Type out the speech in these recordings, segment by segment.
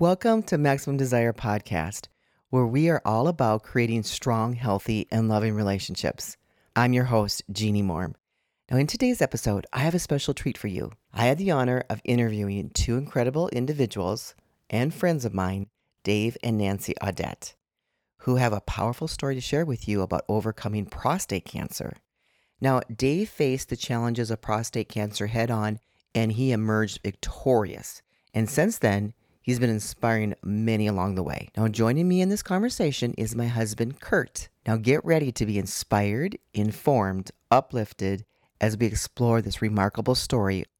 Welcome to Maximum Desire Podcast, where we are all about creating strong, healthy, and loving relationships. I'm your host, Jeannie Moore. Now, in today's episode, I have a special treat for you. I had the honor of interviewing two incredible individuals and friends of mine, Dave and Nancy Audette, who have a powerful story to share with you about overcoming prostate cancer. Now, Dave faced the challenges of prostate cancer head on and he emerged victorious. And since then, he's been inspiring many along the way. Now, joining me in this conversation is my husband, Kurt. Now, get ready to be inspired, informed, uplifted as we explore this remarkable story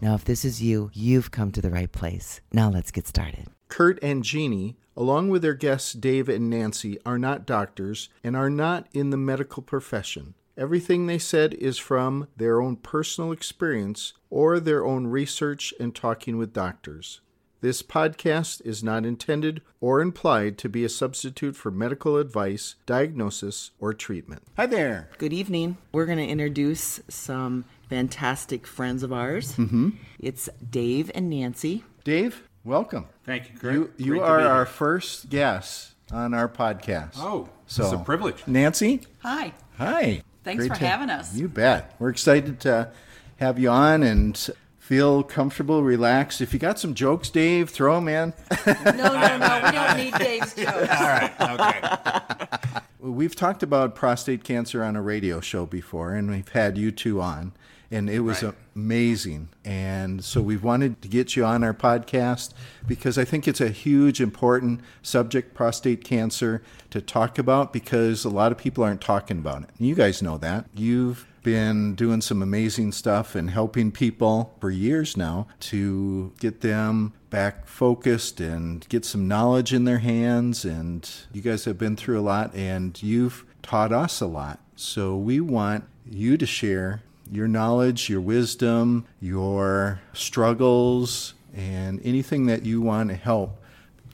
Now, if this is you, you've come to the right place. Now, let's get started. Kurt and Jeannie, along with their guests Dave and Nancy, are not doctors and are not in the medical profession. Everything they said is from their own personal experience or their own research and talking with doctors. This podcast is not intended or implied to be a substitute for medical advice, diagnosis, or treatment. Hi there. Good evening. We're going to introduce some fantastic friends of ours. Mm-hmm. It's Dave and Nancy. Dave, welcome. Thank you, Kurt. You, you Great are our first guest on our podcast. Oh, so it's a privilege. Nancy, Hi. hi. Thanks for to- having us. You bet. We're excited to have you on and feel comfortable, relaxed. If you got some jokes, Dave, throw them in. No, no, no. We don't need Dave's jokes. All right. Okay. We've talked about prostate cancer on a radio show before, and we've had you two on, and it was Right. amazing. And so we've wanted to get you on our podcast because I think it's a huge, important subject, prostate cancer, to talk about because a lot of people aren't talking about it. You guys know that. You've been doing some amazing stuff and helping people for years now to get them back focused and get some knowledge in their hands. And you guys have been through a lot and you've taught us a lot. So we want you to share your knowledge, your wisdom, your struggles, and anything that you want to help.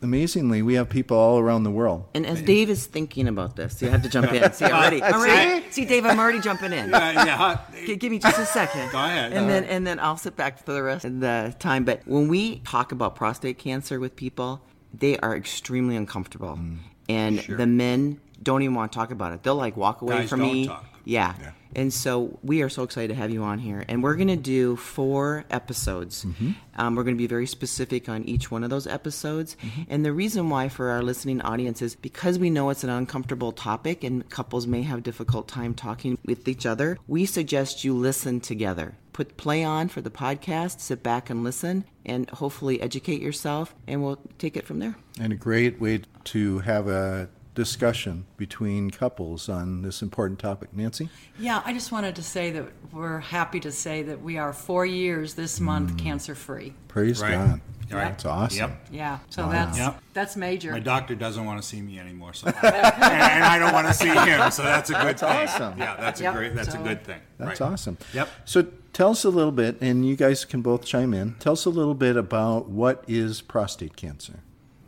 Amazingly, we have people all around the world. And as Dave is thinking about this, you have to jump in. See, I'm ready. I'm ready. See, Dave, I'm already jumping in. Yeah, yeah. G- Give me just a second. Go ahead. And then and then I'll sit back for the rest of the time. But when we talk about prostate cancer with people, they are extremely uncomfortable. Mm. And the men don't even want to talk about it. They'll like walk away Guys from don't me. talk. Yeah. Yeah. And so we are so excited to have you on here. And we're going to do four episodes. Mm-hmm. Um, we're going to be very specific on each one of those episodes. Mm-hmm. And the reason why for our listening audience is because we know it's an uncomfortable topic and couples may have difficult time talking with each other, we suggest you listen together. Put play on for the podcast, sit back and listen, and hopefully educate yourself, and we'll take it from there. And a great way to have a discussion between couples on this important topic. Nancy? Yeah, I just wanted to say that we're happy to say that we are four years this month mm. cancer free. Praise Right. God. Right. That's awesome. Yep. Yeah, so that's Yep. that's major. My doctor doesn't want to see me anymore, so and I don't want to see him, so that's a good That's thing. awesome. Yeah, that's Yep. a great. That's So- a good thing. That's Right. awesome. Yep. So tell us a little bit, and you guys can both chime in. Tell us a little bit about what is prostate cancer.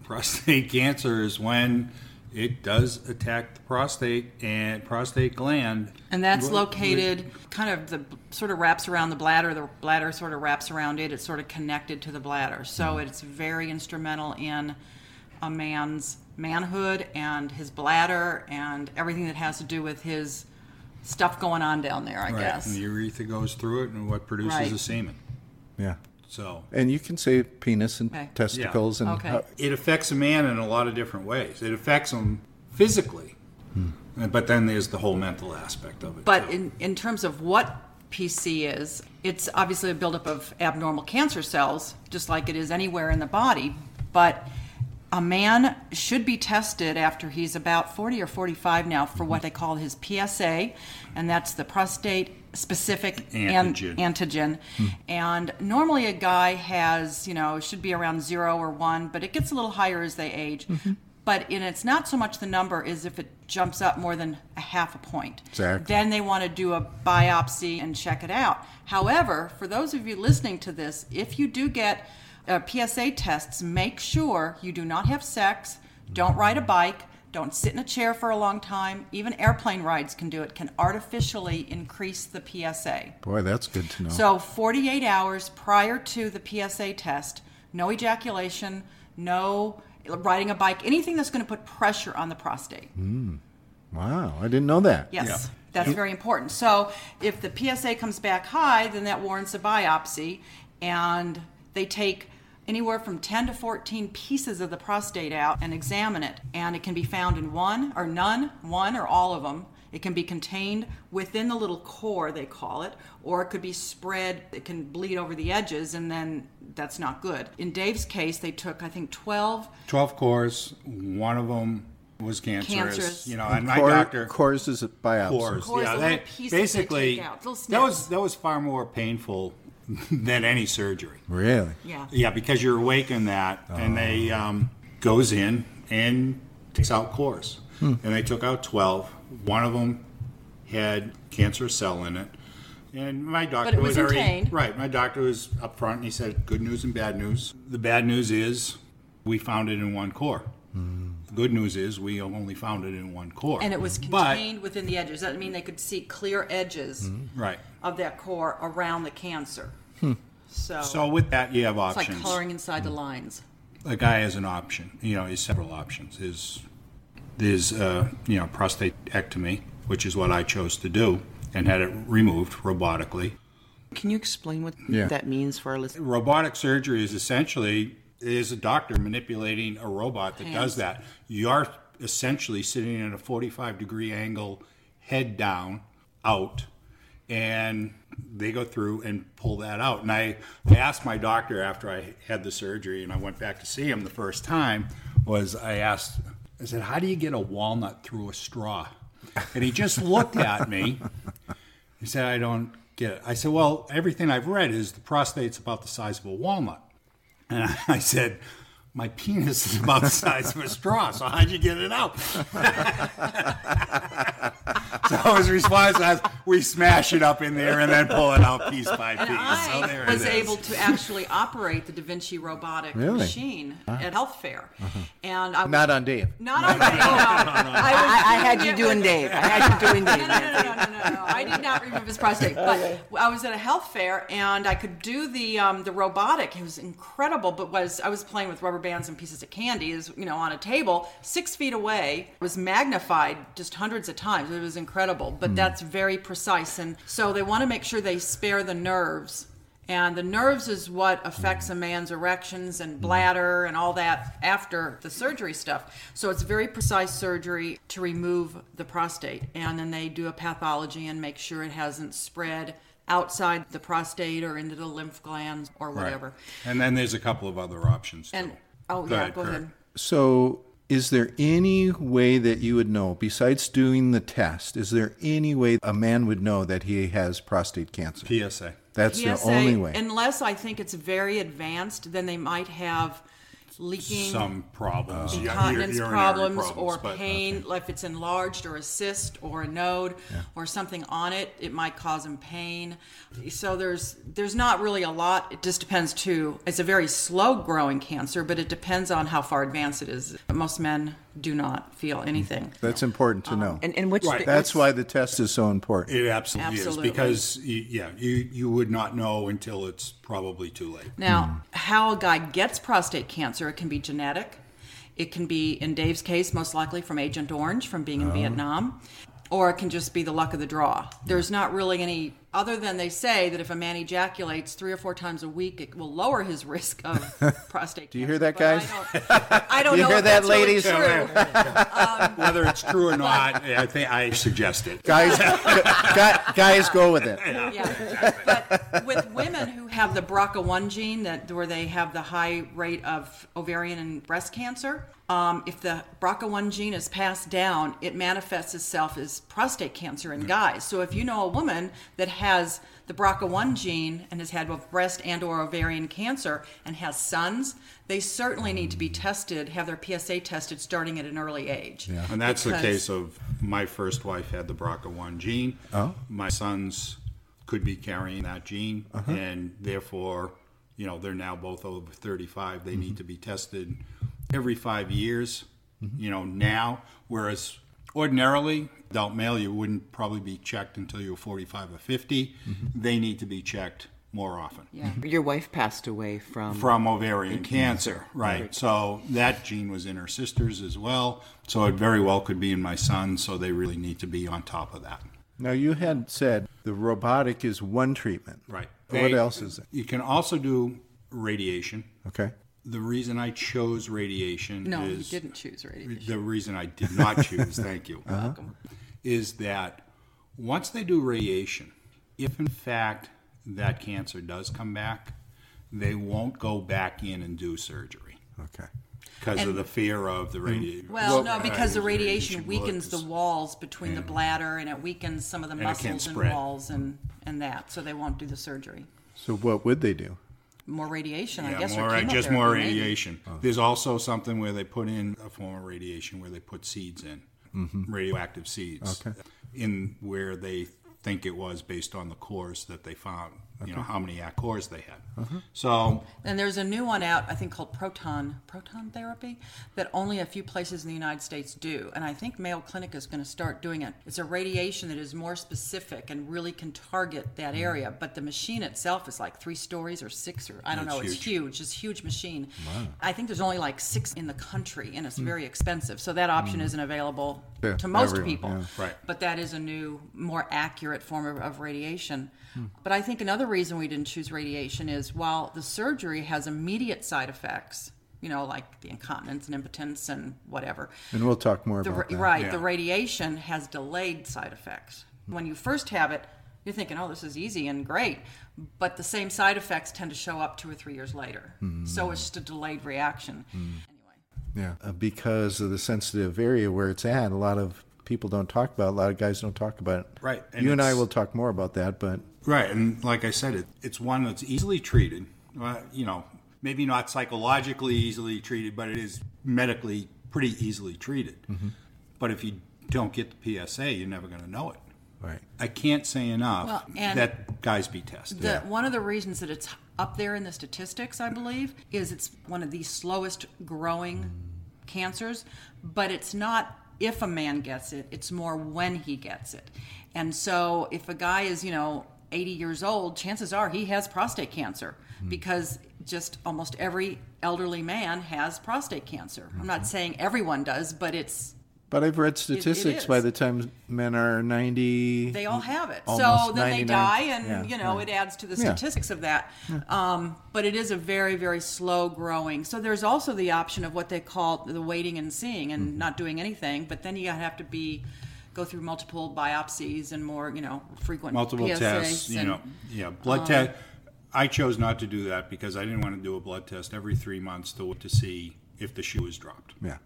Prostate cancer is when it does attack the prostate and prostate gland. and that's located kind of the sort of wraps around the bladder. The bladder sort of wraps around it. It's sort of connected to the bladder. So mm-hmm. it's very instrumental in a man's manhood and his bladder and everything that has to do with his stuff going on down there. I Right. guess. And the urethra goes through it, and what produces Right. the semen. Yeah. So And you can say penis and Okay. testicles and Okay. how- it affects a man in a lot of different ways. It affects him physically, hmm. but then there's the whole mental aspect of it. But too. in, in terms of what PC is, it's obviously a buildup of abnormal cancer cells, just like it is anywhere in the body. But a man should be tested after he's about 40 or 45 now for what they call his PSA, and that's the prostate specific an- Antigen. antigen. Hmm. And normally a guy has, you know, should be around zero or one, but it gets a little higher as they age. Mm-hmm. But and it's not so much the number is if it jumps up more than a half a point. Exactly. Then they want to do a biopsy and check it out. However, for those of you listening to this, if you do get uh, PSA tests, make sure you do not have sex, don't ride a bike, don't sit in a chair for a long time. Even airplane rides can do it, can artificially increase the PSA. Boy, that's good to know. So 48 hours prior to the PSA test, no ejaculation, no riding a bike, anything that's going to put pressure on the prostate. wow, I didn't know that. Yes, Yeah. that's very important. So if the PSA comes back high, then that warrants a biopsy, and they take anywhere from 10 to 14 pieces of the prostate out and examine it, and it can be found in one or none, one or all of them. It can be contained within the little core, they call it, or it could be spread. It can bleed over the edges, and then that's not good. In Dave's case, they took, I think, 12 12 cores. One of them was cancerous. Cancerous. You know, and my Core- doctor. Cores is a biopsy. Cores. Cores, yeah, they, little piece that they basically take out, that was that was far more painful than any surgery. Really? Yeah. Yeah, because you're awake in that, and they oh. um, goes in and takes out cores, hmm. and they took out twelve. One of them had cancerous cell in it, and my doctor it was already right. My doctor was up front, and he said, "Good news and bad news. The bad news is we found it in one core. Hmm. The good news is we only found it in one core, and it was But- contained within the edges. That mean they could see clear edges hmm. right. of that core around the cancer. So, So with that, you have options. it's like coloring inside the lines. a guy has an option. You know, he has several options. His there's uh, you know prostatectomy, which is what I chose to do, and had it removed robotically. Can you explain what Yeah. that means for our listeners? Robotic surgery is essentially is a doctor manipulating a robot that Hands. does that. You're essentially sitting at a 45 degree angle, head down, out, and they go through and pull that out. And I, I asked my doctor after I had the surgery and I went back to see him the first time was I asked, I said, how do you get a walnut through a straw? And he just looked at me. He said, I don't get it. I said, well, everything I've read is the prostate's about the size of a walnut. And I said, my penis is about the size of a straw, so how'd you get it out? so his response was, we smash it up in there and then pull it out piece by piece. And so there I was is. able to actually operate the Da Vinci robotic Really? machine at health fair, and I Not on Dave. not on no, I, was I, I had you doing Dave. I had you doing Dave. no, no, no, no, no, no. I did not remove his prostate. But I was at a health fair and I could do the um, the robotic. It was incredible. But was I was playing with rubber bands and pieces of candy, is you know, on a table six feet away. It was magnified just hundreds of times. It was incredible. But hmm. that's very precise. And so they want to make sure they spare the nerves. And the nerves is what affects a man's erections and hmm. bladder and all that after the surgery stuff. So it's very precise surgery to remove the prostate. And then they do a pathology and make sure it hasn't spread outside the prostate or into the lymph glands or Right. whatever. And then there's a couple of other options. Too. And oh Go yeah, ahead, go Kurt. ahead. So, is there any way that you would know, besides doing the test, is there any way a man would know that he has prostate cancer? PSA. That's the PSA, only way. Unless I think it's very advanced, then they might have leaking. Some problems. yeah, incontinence ur- urinary problems, or but- pain, like if it's enlarged or a cyst or a node or something on it, it might cause him pain. So there's there's not really a lot. It just depends too. It's a very slow growing cancer, but it depends on how far advanced it is. Most men do not feel mm-hmm. anything. That's important to um, know. And, and which Right. That's why the test is so important. It absolutely, Absolutely. is because y- yeah, you you would not know until it's probably too late. Now, mm-hmm. how a guy gets prostate cancer, it can be genetic. It can be, in Dave's case, most likely from Agent Orange, from being in oh. Vietnam. Or it can just be the luck of the draw. There's not really any, other than they say that if a man ejaculates three or four times a week, it will lower his risk of prostate Do you cancer. hear that, But I guys? don't, I don't You know hear if that, that's really ladies? true. Um, Whether it's true or not, I think I suggest it. Guys, guys, go with it. yeah. But with women who have the BRCA1 gene that where they have the high rate of ovarian and breast cancer. Um, if the BRCA1 gene is passed down, it manifests itself as prostate cancer in guys. So if you know a woman that has the BRCA1 gene and has had both breast and or ovarian cancer and has sons, they certainly need to be tested, have their PSA tested starting at an early age. Yeah. And that's the case of my first wife had the BRCA1 gene. Oh. My sons could be carrying that gene, Uh-huh. and therefore, you know, they're now both over 35. They Mm-hmm. need to be tested every five years, Mm-hmm. you know, now, whereas ordinarily, adult male, you wouldn't probably be checked until you're 45 or 50. Mm-hmm. They need to be checked more often Yeah. Your wife passed away from. from ovarian cancer, right? So that gene was in her sisters as well. So it very well could be in my son. So they really need to be on top of that, Now, you had said the robotic is one treatment. right? What else is it? You can also do radiation. Okay. The reason I chose radiation No, you didn't choose radiation. the reason I did not choose. thank you. Welcome. Is that once they do radiation, if in fact that cancer does come back, they won't go back in and do surgery. Okay. because of the fear of the radiation. Well, no, because the uh, radiation weakens the walls between the bladder and it weakens some of the it can muscles and walls and, and that. So they won't do the surgery. So what would they do? More radiation, I Yeah, guess, or just more chemotherapy, maybe. radiation. There's also something where they put in a form of radiation where they put seeds in, radioactive seeds, Mm-hmm. Okay. in where they think it was based on the cores that they found. You know how many cores they had. Uh-huh. So And there's a new one out, I think called proton proton therapy, that only a few places in the United States do. And I think Mayo Clinic is going to start doing it. It's a radiation that is more specific and really can target that Mm-hmm. area. But the machine itself is like three stories or six or I don't It's know. It's huge. huge. It's a huge machine. Wow. I think there's only like six in the country, and Mm. it's very expensive. So that option isn't available Yeah, to most everyone, people. yeah. Right. But that is a new, more accurate form of, of radiation. Hmm. But I think another reason we didn't choose radiation is while the surgery has immediate side effects, you know, like the incontinence and impotence and whatever. And we'll talk more The, about that. right, Yeah. the radiation has delayed side effects. When you first have it, you're thinking, oh, this is easy and great. But the same side effects tend to show up two or three years later. Hmm. So it's just a delayed reaction. Anyway. Yeah, uh, because of the sensitive area where it's at, a lot of people don't talk about. A lot of guys don't talk about it. Right, and you and I will talk more about that, but Right, and like I said, it, it's one that's easily treated. Uh, you know, maybe not psychologically easily treated, but it is medically pretty easily treated. Mm-hmm. But if you don't get the PSA, you're never going to know it. right. I can't say enough Well, that guys be tested. The, One of the reasons that it's up there in the statistics, I believe, is it's one of the slowest growing cancers, but it's not if a man gets it, it's more when he gets it. And so if a guy is, you know, 80 years old, chances are he has prostate cancer hmm. because just almost every elderly man has prostate cancer. I'm not saying everyone does, but it's But I've read statistics is. by the time men are 90. they all have it. So then they die, and Yeah, you know yeah. it adds to the Yeah. statistics of that. Um, but it is a very, very slow growing. So there's also the option of what they call the waiting and seeing, and Mm-hmm. not doing anything. But then you have to be go through multiple biopsies and more, you know, frequent Multiple PSAs tests, you know, yeah, blood test. I chose not to do that because I didn't want to do a blood test every three months to to see if the shoe was dropped. Yeah.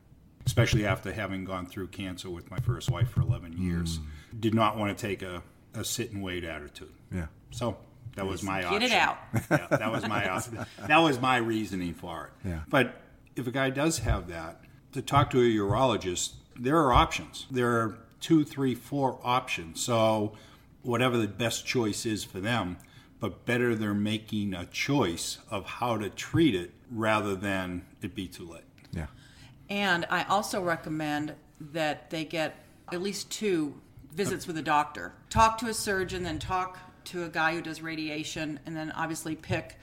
Especially after having gone through cancer with my first wife for 11 mm. years. Did not want to take a, a sit and wait attitude. Yeah. So that was my Get option. it out. yeah, that was my option. that was my reasoning for it. Yeah. But if a guy does have that, to talk to a urologist, there are options. There are two, three, four options. So whatever the best choice is for them, but better they're making a choice of how to treat it rather than it be too late. And I also recommend that they get at least two visits with a doctor. Talk to a surgeon, then talk to a guy who does radiation, and then obviously pick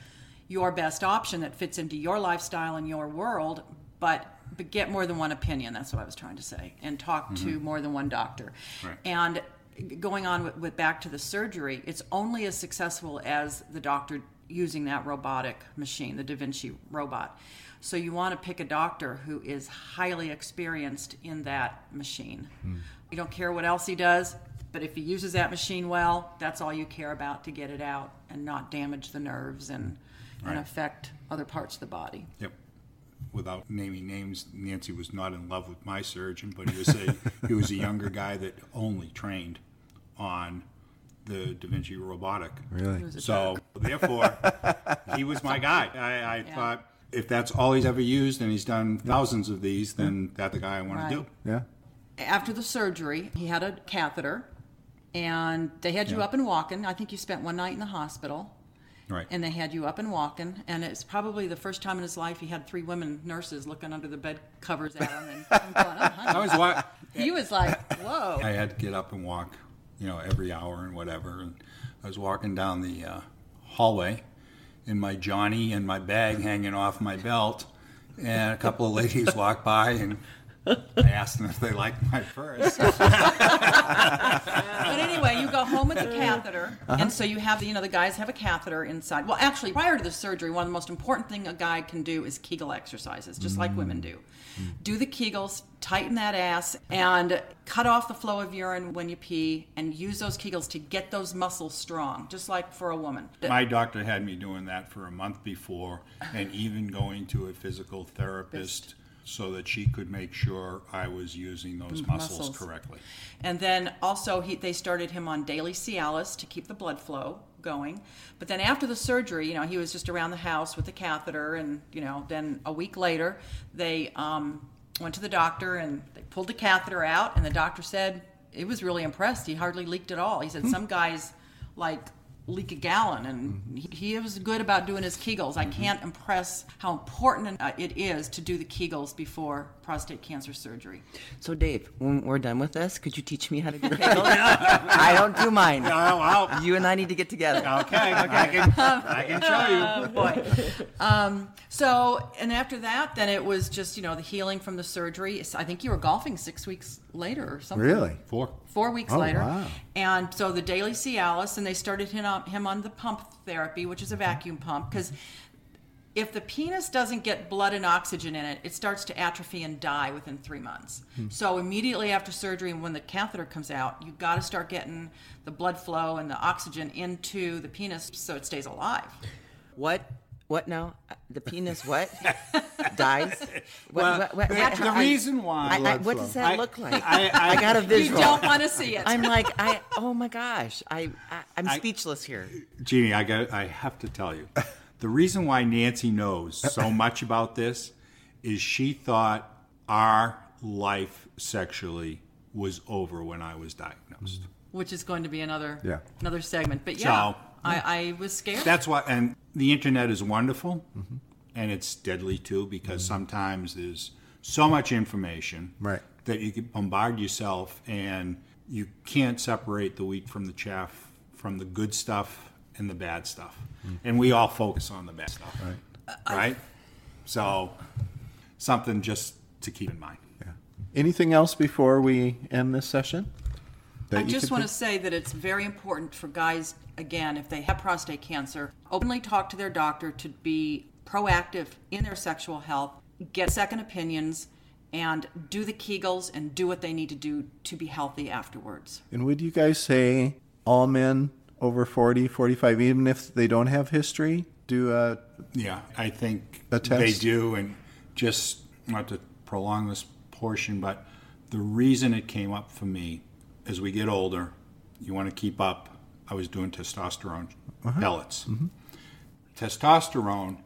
your best option that fits into your lifestyle and your world. But but get more than one opinion. That's what I was trying to say, and talk to mm-hmm. more than one doctor. Right. And going on with, with back to the surgery, it's only as successful as the doctor using that robotic machine, the Da Vinci robot. So you want to pick a doctor who is highly experienced in that machine. Hmm. You don't care what else he does, But if he uses that machine well, that's all you care about to get it out and not damage the nerves and, and affect other parts of the body. Yep. Without naming names, Nancy was not in love with my surgeon, but he was a he was a younger guy that only trained on the Da Vinci robotic. Really? was a So therefore, he was my guy. I, I thought if that's all he's ever used and he's done thousands of these, then that's the guy I want Right. to do. Yeah. After the surgery, he had a catheter, and they had you Yeah. up and walking. I think you spent one night in the hospital. Right. and they had you up and walking and it's probably the first time in his life he had three women nurses looking under the bed covers at him and I'm going, oh. I was wa- he was like whoa I had to get up and walk, you know, every hour and whatever. And I was walking down the uh, hallway in my Johnny and my bag hanging off my belt, and a couple of ladies walked by and. I asked them if they liked my purse. but anyway you go home with the catheter uh-huh. and so you have the you know the guys have a catheter inside. Well actually prior to the surgery one of the most important thing a guy can do is kegel exercises just like women do. Mm. Do the kegels tighten that ass and cut off the flow of urine when you pee and use those kegels to get those muscles strong just like for a woman. My doctor had me doing that for a month before, and even going to a physical therapist so that she could make sure I was using those muscles, muscles. correctly. And then also he, they started him on daily Cialis to keep the blood flow going. But then after the surgery, you know, he was just around the house with the catheter, and you know, then a week later they um, went to the doctor and they pulled the catheter out, and the doctor said he was really impressed. He hardly leaked at all. He said some guys like leak a gallon and he, he was good about doing his kegels i can't impress how important uh, it is to do the kegels before prostate cancer surgery So, Dave, when we're done with this, could you teach me how to do kegels? I don't do mine. Oh, well, You and I need to get together. okay, I can, I can show you. Oh boy. um, so, and after that, then it was just you know the healing from the surgery. I think you were golfing six weeks later or something. Really? Four. Four weeks Oh, later. wow. And so the daily Cialis, and they started him on, him on the pump therapy, which is a vacuum pump, because if the penis doesn't get blood and oxygen in it, it starts to atrophy and die within three months. Hmm. So immediately after surgery, and when the catheter comes out, you got to start getting the blood flow and the oxygen into the penis so it stays alive. What? What now? Uh, The penis what? Dies? What, Well, what- what- the- what- the I- reason why- I- I- what does that I- look like? I- I, I- got a visual. You don't want to see it. I'm like, I. Oh my gosh, I, I I'm I- speechless here. Jeannie, I got. I have to tell you, the reason why Nancy knows so much about this is she thought our life sexually was over when I was diagnosed. Which is going to be another Yeah. another segment. But yeah, So- I, I was scared. That's why, and the internet is wonderful, mm-hmm. and it's deadly too because mm-hmm. sometimes there's so much information Right. that you can bombard yourself, and you can't separate the wheat from the chaff, from the good stuff and the bad stuff, mm. and we all focus on the bad stuff, right? Right. So, something just to keep in mind. Yeah. Anything else before we end this session? That I you just want to say that it's very important for guys, again, if they have prostate cancer, openly talk to their doctor to be proactive in their sexual health, get second opinions, and do the Kegels and do what they need to do to be healthy afterwards. And would you guys say all men over 40, 45, even if they don't have history, do a Yeah, I think A test. they do, and just not to prolong this portion, but the reason it came up for me as we get older, you want to keep up. I was doing testosterone uh-huh. pellets. Mm-hmm. Testosterone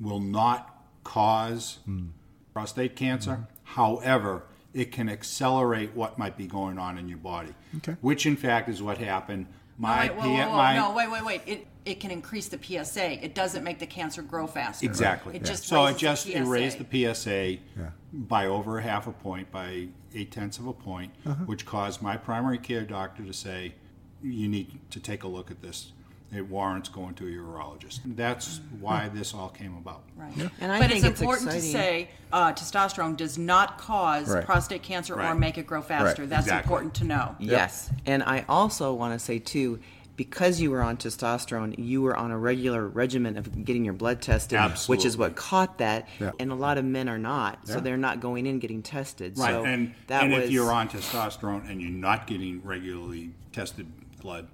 will not cause hmm. prostate cancer. Mm-hmm. However, it can accelerate what might be going on in your body, Okay. which in fact is what happened. My, wait, whoa, P- whoa, whoa, my no, wait, wait, wait. It, it can increase the PSA. It doesn't make the cancer grow faster. Exactly. It just so it just the it PSA. raised the PSA Yeah. by over a half a point, by eight tenths of a point, Uh-huh. which caused my primary care doctor to say, "You need to take a look at this. It warrants going to a urologist." That's why this all came about. Right. And I but think it's it's important to say uh, testosterone does not cause Right. prostate cancer or make it grow faster. Right. That's Exactly. important to know. Yes, and I also want to say too, because you were on testosterone, you were on a regular regimen of getting your blood tested, which is what caught that. Yeah. And a lot of men are not, so they're not going in getting tested. Right, So and, that and was if you're on testosterone and you're not getting regularly tested blood,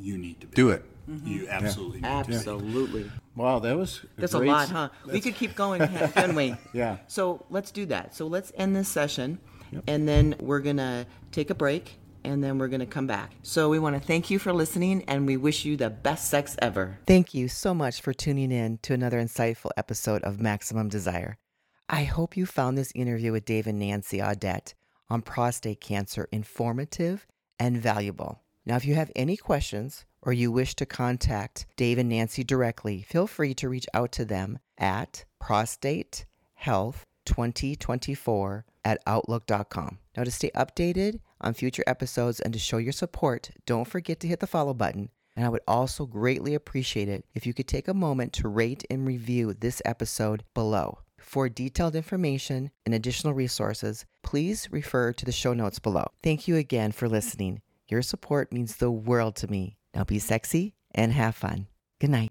you need to be. Do it. Mm-hmm. You absolutely need to. absolutely. Wow, that was That's a great- lot, huh? We could keep going, couldn't we? Yeah. So let's do that. So let's end this session, and then we're gonna take a break, and then we're gonna come back. So we want to thank you for listening, and we wish you the best sex ever. Thank you so much for tuning in to another insightful episode of Maximum Desire. I hope you found this interview with Dave and Nancy Audette on prostate cancer informative and valuable. Now, if you have any questions or you wish to contact Dave and Nancy directly, feel free to reach out to them at prostatehealth2024 at outlook.com. Now, to stay updated on future episodes and to show your support, don't forget to hit the follow button. And I would also greatly appreciate it if you could take a moment to rate and review this episode below. For detailed information and additional resources, please refer to the show notes below. Thank you again for listening. Your support means the world to me. Now be sexy and have fun. Good night.